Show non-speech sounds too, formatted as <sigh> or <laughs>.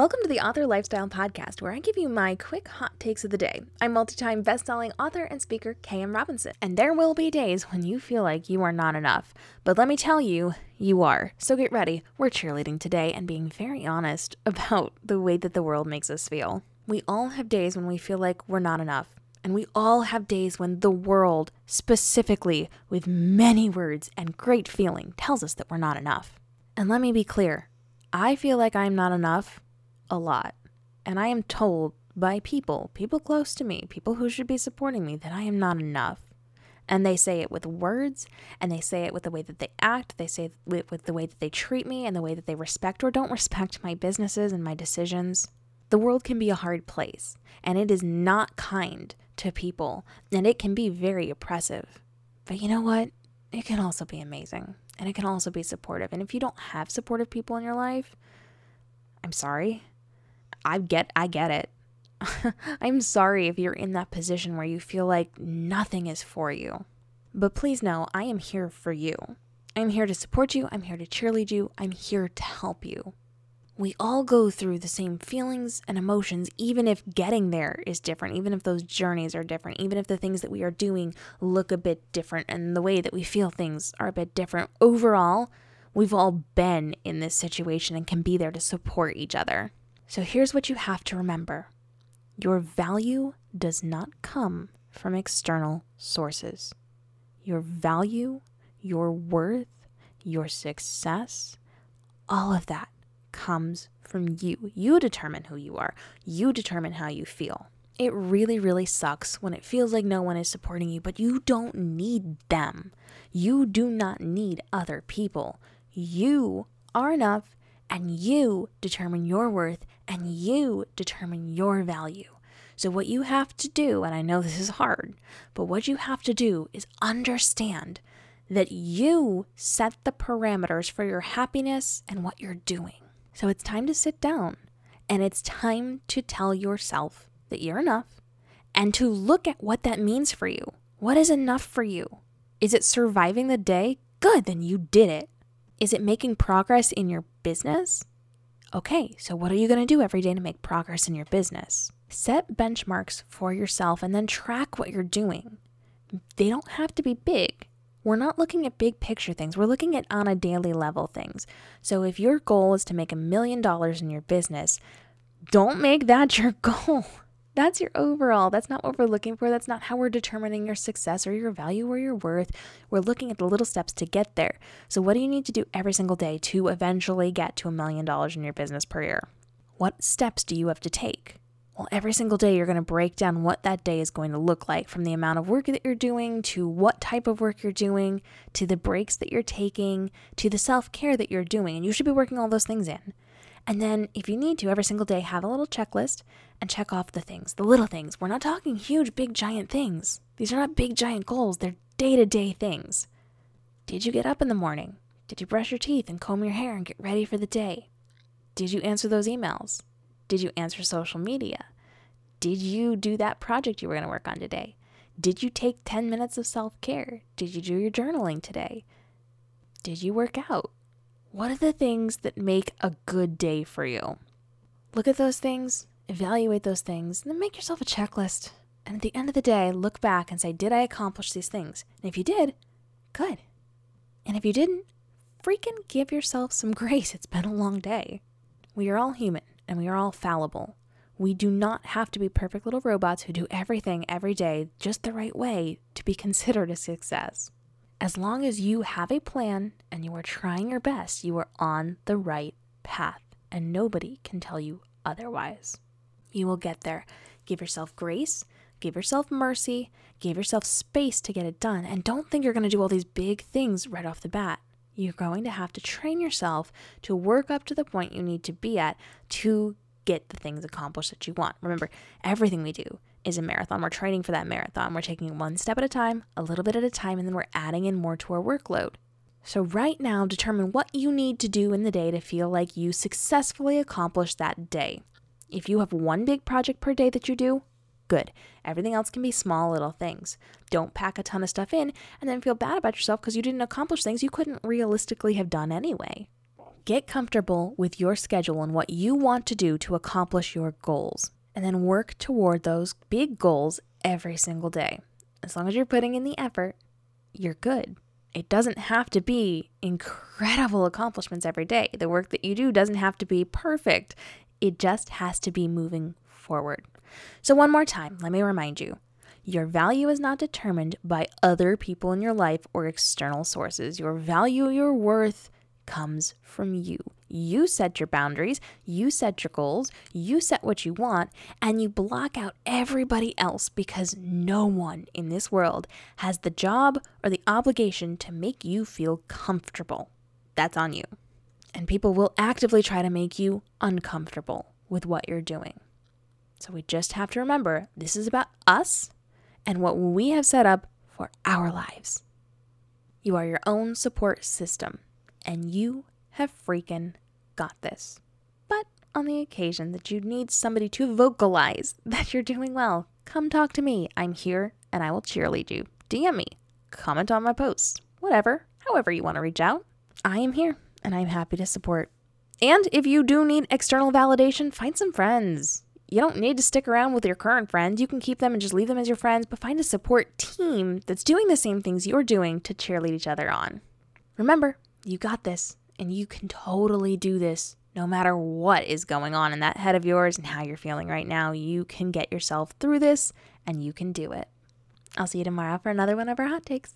Welcome to the Author Lifestyle Podcast, where I give you my quick hot takes of the day. I'm multi-time best-selling author and speaker K.M. Robinson, and there will be days when you feel like you are not enough. But let me tell you, you are. So get ready. We're cheerleading today and being very honest <laughs> about the way that the world makes us feel. We all have days when we feel like we're not enough. And we all have days when the world, specifically with many words and great feeling, tells us that we're not enough. And let me be clear I feel like I'm not enough a lot. And I am told by people, people close to me, people who should be supporting me, that I am not enough. And they say it with words, and they say it with the way that they act, they say it with the way that they treat me, and the way that they respect or don't respect my businesses and my decisions. The world can be a hard place, and it is not kind to people, and it can be very oppressive. But you know what? It can also be amazing, and it can also be supportive. And if you don't have supportive people in your life, I'm sorry. I get I get it. <laughs> I'm sorry if you're in that position where you feel like nothing is for you. But please know, I am here for you. I'm here to support you. I'm here to cheerlead you. I'm here to help you. We all go through the same feelings and emotions, even if getting there is different, even if those journeys are different, even if the things that we are doing look a bit different and the way that we feel things are a bit different. Overall, we've all been in this situation and can be there to support each other. So here's what you have to remember your value does not come from external sources. Your value, your worth, your success, all of that comes from you. You determine who you are, you determine how you feel. It really, really sucks when it feels like no one is supporting you, but you don't need them. You do not need other people. You are enough and you determine your worth and you determine your value. So, what you have to do, and I know this is hard, but what you have to do is understand that you set the parameters for your happiness and what you're doing. So, it's time to sit down and it's time to tell yourself that you're enough and to look at what that means for you. What is enough for you? Is it surviving the day? Good, then you did it. Is it making progress in your business? Okay, so what are you going to do every day to make progress in your business? Set benchmarks for yourself and then track what you're doing. They don't have to be big. We're not looking at big picture things. We're looking at on a daily level things. So if your goal is to make a million dollars in your business, don't make that <laughs> your goal. That's your overall. That's not what we're looking for. That's not how we're determining your success or your value or your worth. We're looking at the little steps to get there. So, what do you need to do every single day to eventually get to a million dollars in your business per year? What steps do you have to take? Well, every single day you're going to break down what that day is going to look like from the amount of work that you're doing to what type of work you're doing to the breaks that you're taking to the self care that you're doing. And you should be working all those things in. And then, if you need to, every single day, have a little checklist and check off the things, the little things. We're not talking huge, big, giant things. These are not big, giant goals, they're day to day things. Did you get up in the morning? Did you brush your teeth and comb your hair and get ready for the day? Did you answer those emails? Did you answer social media? Did you do that project you were going to work on today? Did you take 10 minutes of self care? Did you do your journaling today? Did you work out? What are the things that make a good day for you? Look at those things, evaluate those things, and then make yourself a checklist. And at the end of the day, look back and say, Did I accomplish these things? And if you did, good. And if you didn't, freaking give yourself some grace. It's been a long day. We are all human and we are all fallible. We do not have to be perfect little robots who do everything every day just the right way to be considered a success. As long as you have a plan and you are trying your best, you are on the right path, and nobody can tell you otherwise. You will get there. Give yourself grace, give yourself mercy, give yourself space to get it done, and don't think you're going to do all these big things right off the bat. You're going to have to train yourself to work up to the point you need to be at to get the things accomplished that you want. Remember, everything we do is a marathon. We're training for that marathon. We're taking one step at a time, a little bit at a time, and then we're adding in more to our workload. So, right now, determine what you need to do in the day to feel like you successfully accomplished that day. If you have one big project per day that you do, good. Everything else can be small little things. Don't pack a ton of stuff in and then feel bad about yourself because you didn't accomplish things you couldn't realistically have done anyway. Get comfortable with your schedule and what you want to do to accomplish your goals, and then work toward those big goals every single day. As long as you're putting in the effort, you're good. It doesn't have to be incredible accomplishments every day. The work that you do doesn't have to be perfect. It just has to be moving forward. So, one more time, let me remind you your value is not determined by other people in your life or external sources. Your value, your worth comes from you. You set your boundaries, you set your goals, you set what you want, and you block out everybody else because no one in this world has the job or the obligation to make you feel comfortable. That's on you. And people will actively try to make you uncomfortable with what you're doing. So we just have to remember this is about us and what we have set up for our lives. You are your own support system, and you have freaking got this. But on the occasion that you need somebody to vocalize <laughs> that you're doing well, come talk to me. I'm here and I will cheerlead you. DM me, comment on my posts, whatever, however you want to reach out. I am here and I'm happy to support. And if you do need external validation, find some friends. You don't need to stick around with your current friends. You can keep them and just leave them as your friends, but find a support team that's doing the same things you're doing to cheerlead each other on. Remember, you got this, and you can totally do this no matter what is going on in that head of yours and how you're feeling right now. You can get yourself through this and you can do it. I'll see you tomorrow for another one of our hot takes.